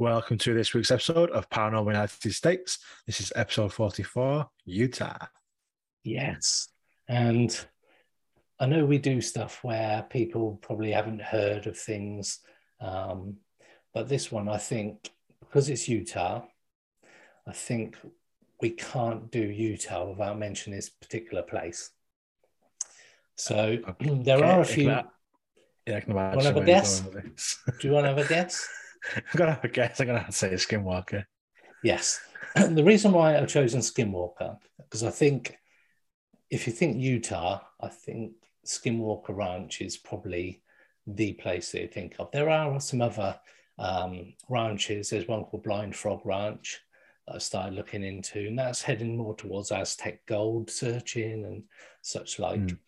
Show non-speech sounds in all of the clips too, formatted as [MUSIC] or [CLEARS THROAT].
Welcome to this week's episode of Paranormal United States. This is episode 44 Utah. Yes. And I know we do stuff where people probably haven't heard of things. Um, but this one, I think, because it's Utah, I think we can't do Utah without mentioning this particular place. So [CLEARS THROAT] okay. there are a few. Yeah, I can imagine. Want to have a guess? do you want to have a guess? [LAUGHS] [LAUGHS] I'm gonna have a guess. I'm gonna have to say Skinwalker. Yes, [CLEARS THROAT] the reason why I've chosen Skinwalker because I think if you think Utah, I think Skinwalker Ranch is probably the place that you think of. There are some other um, ranches. There's one called Blind Frog Ranch that I started looking into, and that's heading more towards Aztec gold searching and such like. Mm.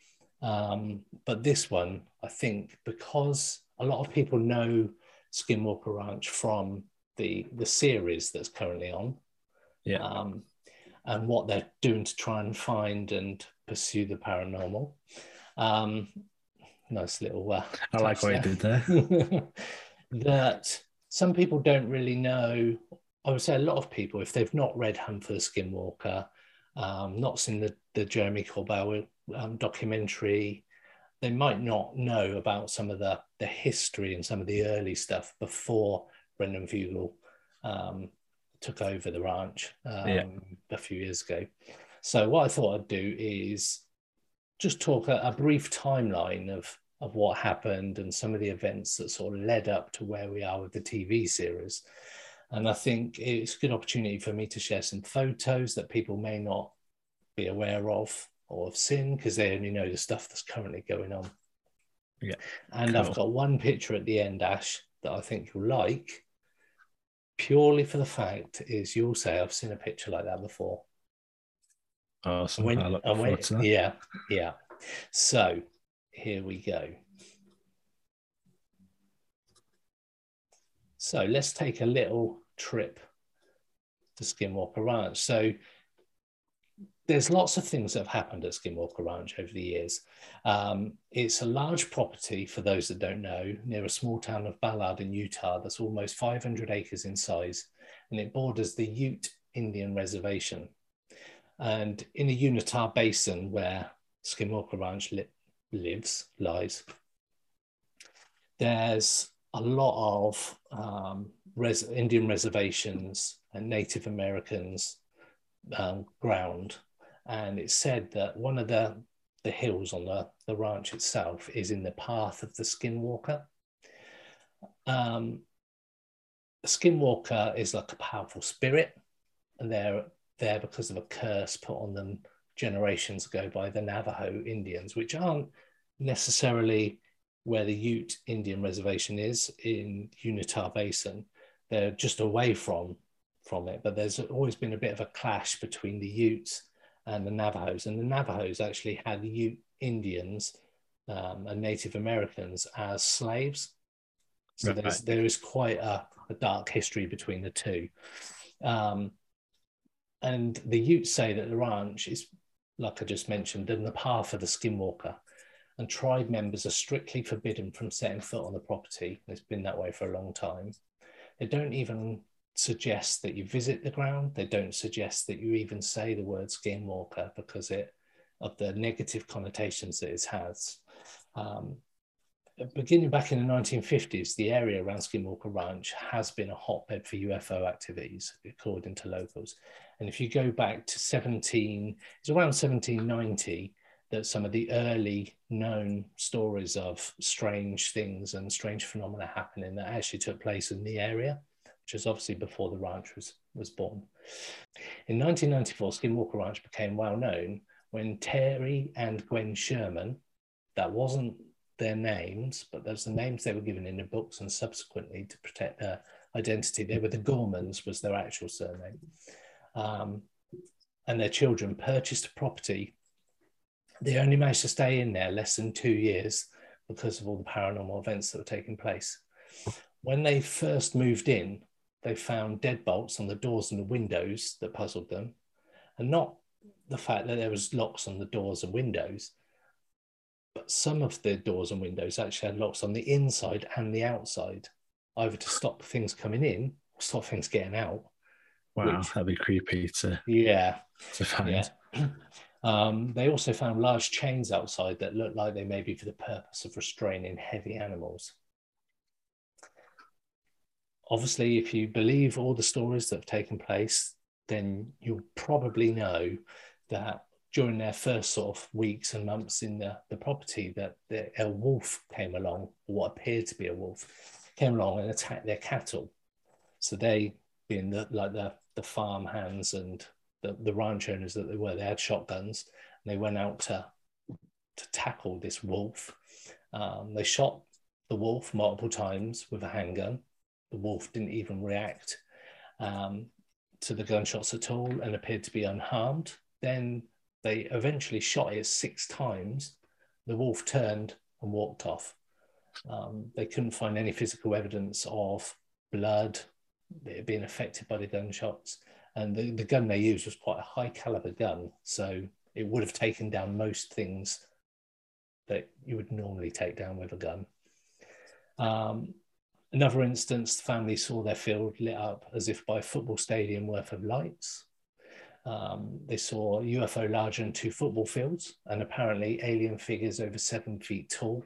Um, but this one, I think, because a lot of people know Skinwalker Ranch from the the series that's currently on. Yeah. Um, and what they're doing to try and find and pursue the paranormal. Um, nice little. Uh, I like what you did there. [LAUGHS] that some people don't really know. I would say a lot of people, if they've not read the Skinwalker, um, not seen the, the Jeremy Corbell um, documentary, they might not know about some of the, the history and some of the early stuff before Brendan Fugal um, took over the ranch um, yeah. a few years ago. So what I thought I'd do is just talk a, a, brief timeline of of what happened and some of the events that sort of led up to where we are with the TV series. And I think it's a good opportunity for me to share some photos that people may not be aware of or have seen because they only know the stuff that's currently going on. Yeah. And cool. I've got one picture at the end, Ash, that I think you'll like, purely for the fact is you'll say I've seen a picture like that before. Awesome. When, I look when, yeah, yeah. So here we go. So let's take a little trip to Skinwalker Ranch. So there's lots of things that have happened at Skinwalker Ranch over the years. Um, it's a large property, for those that don't know, near a small town of Ballard in Utah that's almost 500 acres in size, and it borders the Ute Indian Reservation. And in the Uinta Basin, where Skinwalker Ranch li- lives, lies, there's a lot of um, res- Indian reservations and Native Americans um, ground and it's said that one of the the hills on the, the ranch itself is in the path of the skinwalker. Um, the skinwalker is like a powerful spirit, and they're there because of a curse put on them generations ago by the Navajo Indians, which aren't necessarily where the Ute Indian reservation is in Uinta Basin. They're just away from from it, but there's always been a bit of a clash between the Utes and the Navajos. And the Navajos actually had Ute Indians um, and Native Americans as slaves. So right. there's, there is quite a, a, dark history between the two. Um, and the Utes say that the ranch is, like I just mentioned, in the path of the skinwalker. And tribe members are strictly forbidden from setting foot on the property. It's been that way for a long time. They don't even suggest that you visit the ground. They don't suggest that you even say the word skinwalker because it of the negative connotations that it has. Um, beginning back in the 1950s, the area around Skinwalker Ranch has been a hotbed for UFO activities, according to locals. And if you go back to 17, it's around 1790 that some of the early known stories of strange things and strange phenomena happening that actually took place in the area which is obviously before the ranch was, was born. In 1994, Skinwalker Ranch became well known when Terry and Gwen Sherman, that wasn't their names, but those are the names they were given in the books and subsequently to protect their identity. They were the Gormans, was their actual surname. Um, and their children purchased a property. They only managed to stay in there less than two years because of all the paranormal events that were taking place. When they first moved in, they found deadbolts on the doors and the windows that puzzled them, and not the fact that there was locks on the doors and windows, but some of the doors and windows actually had locks on the inside and the outside, either to stop things coming in or stop things getting out. Wow, Which- that'd be creepy to, Yeah, to find. yeah. [CLEARS THROAT] Um, they also found large chains outside that looked like they may be for the purpose of restraining heavy animals. Obviously, if you believe all the stories that have taken place, then you'll probably know that during their first sort of weeks and months in the, the property that the, a wolf came along, or what appeared to be a wolf, came along and attacked their cattle. So they, being the like the the farm hands and the, the ranch owners that they were, they had shotguns and they went out to to tackle this wolf. Um, they shot the wolf multiple times with a handgun. The wolf didn't even react um, to the gunshots at all and appeared to be unharmed. Then they eventually shot it six times. The wolf turned and walked off. Um, they couldn't find any physical evidence of blood being affected by the gunshots. And the, the gun they used was quite a high caliber gun. So it would have taken down most things that you would normally take down with a gun. Um, another instance, the family saw their field lit up as if by a football stadium worth of lights. Um, they saw a UFO larger than two football fields and apparently alien figures over seven feet tall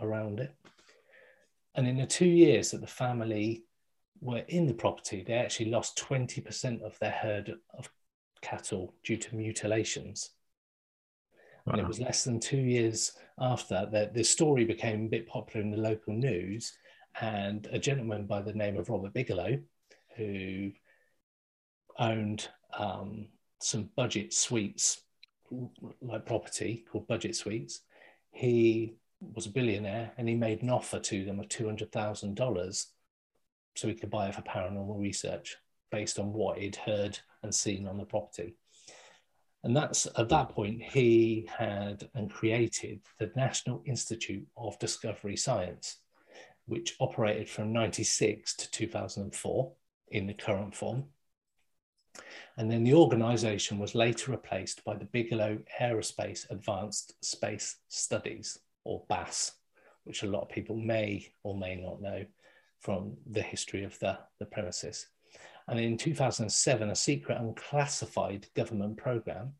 around it. And in the two years that the family were in the property, they actually lost 20% of their herd of cattle due to mutilations. And it was less than two years after that that the story became a bit popular in the local news. And a gentleman by the name of Robert Bigelow, who owned um, some budget suites, like property called Budget Suites, he was a billionaire and he made an offer to them of $200,000 so he could buy it for paranormal research based on what he'd heard and seen on the property. And that's at that point he had and created the National Institute of Discovery Science, which operated from 96 to 2004 in the current form. And then the organization was later replaced by the Bigelow Aerospace Advanced Space Studies, or BAS, which a lot of people may or may not know from the history of the, the premises. And in 2007, a secret unclassified government program,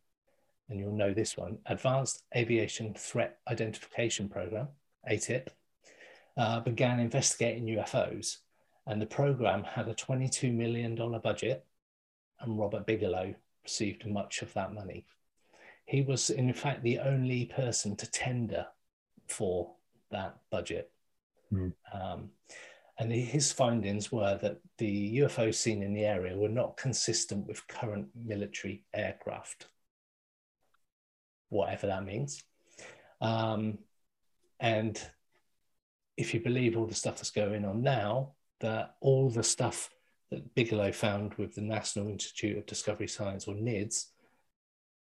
and you'll know this one, Advanced Aviation Threat Identification Program, AATIP, uh, began investigating UFOs. And the program had a $22 million budget, and Robert Bigelow received much of that money. He was, in fact, the only person to tender for that budget. Hmm. Um, and his findings were that the UFOs seen in the area were not consistent with current military aircraft, whatever that means. Um, and if you believe all the stuff that's going on now, that all the stuff that Bigelow found with the National Institute of Discovery Science, or NIDS,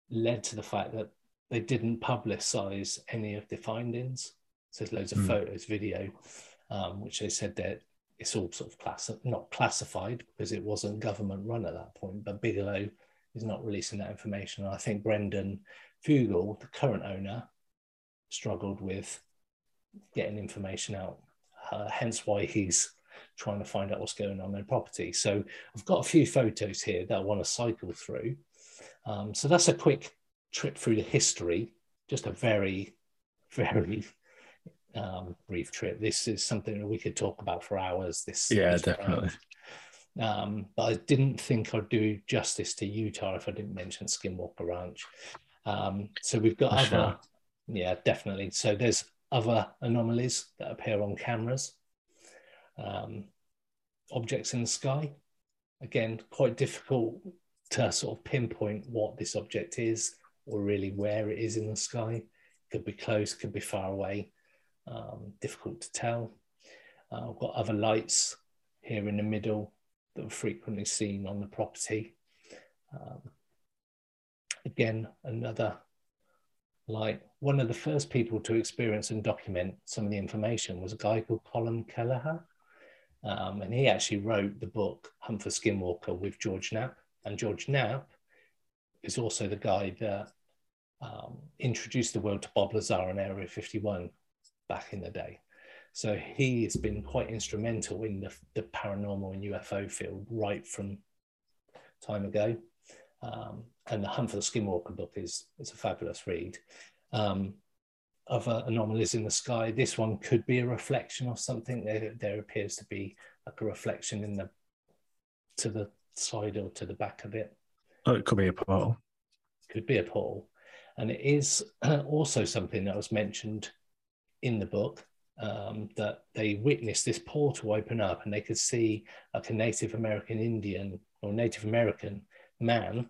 led to the fact that they didn't publicize any of the findings. So there's loads of Hmm. photos, video, um, which they said that it's all sort of class not classified because it wasn't government run at that point. But Bigelow is not releasing that information. And I think Brendan Fugal, the current owner, struggled with getting information out. Uh, hence why he's trying to find out what's going on in their property. So I've got a few photos here that I want to cycle through. Um, so that's a quick trip through the history, just a very, [LAUGHS] very um, brief trip. This is something that we could talk about for hours. This, Yeah, this definitely. Um, but I didn't think I'd do justice to Utah if I didn't mention Skinwalker Ranch. Um, so we've got For other, sure. yeah, definitely. So there's other anomalies that appear on cameras. Um, objects in the sky, again, quite difficult to sort of pinpoint what this object is or really where it is in the sky. Could be close, could be far away. Um, difficult to tell. Uh, I've got other lights here in the middle that are frequently seen on the property. Um, again, another light. One of the first people to experience and document some of the information was a guy called Colin Kelleher. Um, and he actually wrote the book Hunt for Skinwalker with George Knapp. And George Knapp is also the guy that um, introduced the world to Bob Lazar and Area 51 back in the day. So he has been quite instrumental in the, the paranormal and UFO field right from time ago. Um, and the Hunt for the Skinwalker book is is a fabulous read. Um, other anomalies in the sky. This one could be a reflection of something. There, there appears to be like a reflection in the to the side or to the back of it. Oh, it could be a portal. It could be a portal, and it is [CLEARS THROAT] also something that was mentioned in the book um, that they witnessed this portal open up, and they could see like a Native American Indian or Native American man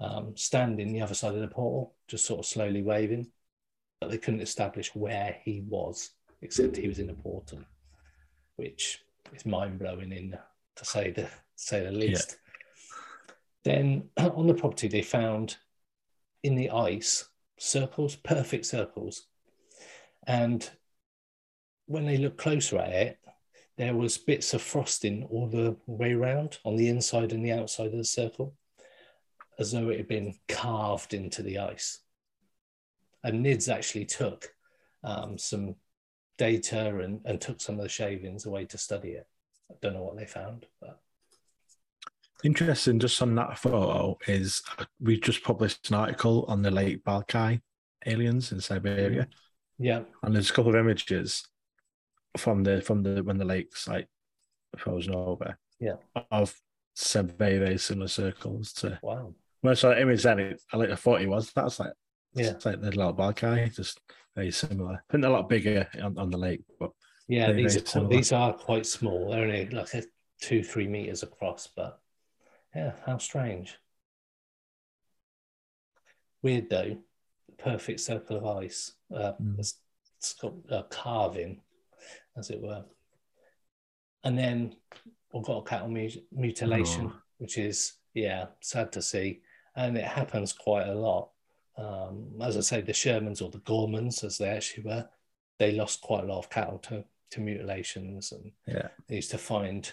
um, standing the other side of the portal, just sort of slowly waving but they couldn't establish where he was, except he was in a portal, which is mind blowing in to say the to say the least. Yeah. Then [CLEARS THROAT] on the property they found in the ice circles, perfect circles, and when they looked closer at it, there was bits of frosting all the way around on the inside and the outside of the circle, as though it had been carved into the ice and NIDS actually took um, some data and, and took some of the shavings away to study it. I don't know what they found, but interesting. Just on that photo is we just published an article on the Lake Baikal aliens in Siberia. Yeah, and there's a couple of images from the from the when the lake's like frozen over. Yeah, of some very very similar circles to. Wow. When I saw the image then, I like I thought he was. That's like yeah, it's like the little Baikal, just very similar. I think they're a lot bigger on, on the lake, but yeah, very, these very are quite, these are quite small. They're only like two three meters across, but yeah, how strange. Weird though, perfect circle of ice. Uh, mm. it's, it's got a carving, as it were. And then we've got a cattle mutilation, oh. which is yeah, sad to see, and it happens quite a lot um, as I say, the Shermans or the Gormans, as they actually were, they lost quite a lot of cattle to, to mutilations, and yeah. they used to find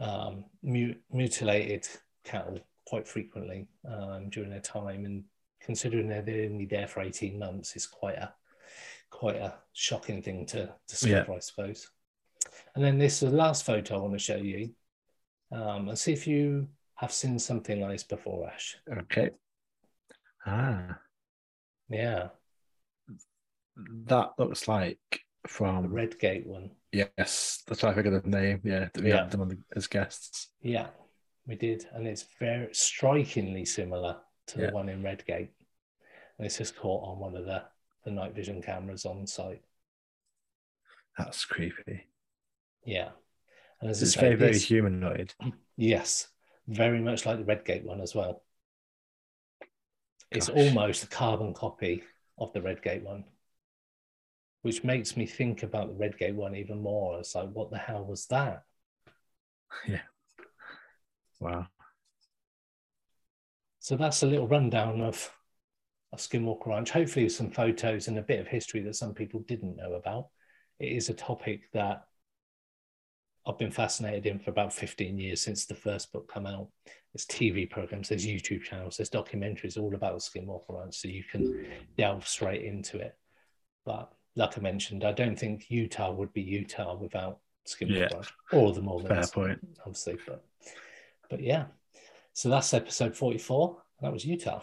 um, mutilated cattle quite frequently um, during their time. And considering they're only there for eighteen months, is quite a quite a shocking thing to discover, yeah. I suppose. And then this is the last photo I want to show you, um, and see if you have seen something like this before, Ash. Okay. Ah. Yeah. That looks like from the Redgate one. Yes, that's why I figured the name. Yeah, we yeah. had them the, as guests. Yeah, we did, and it's very strikingly similar to yeah. the one in Redgate. And it's just caught on one of the the night vision cameras on site. That's creepy. Yeah, and as it's very very humanoid. [CLEARS THROAT] Yes, very much like the Redgate one as well. It's almost a carbon copy of the Redgate one, which makes me think about the Redgate one even more. It's like, what the hell was that? [LAUGHS] Yeah. Wow. So that's a little rundown of, of Skinwalker Ranch. Hopefully, some photos and a bit of history that some people didn't know about. It is a topic that I've been fascinated in for about 15 years since the first book came out. There's TV programs, there's YouTube channels, there's documentaries all about Skinwalker Ranch, so you can delve straight into it. But like I mentioned, I don't think Utah would be Utah without Skinwalker yeah. Ranch or the Mormons. Fair point. Obviously, but but yeah. So that's episode 44. That was Utah.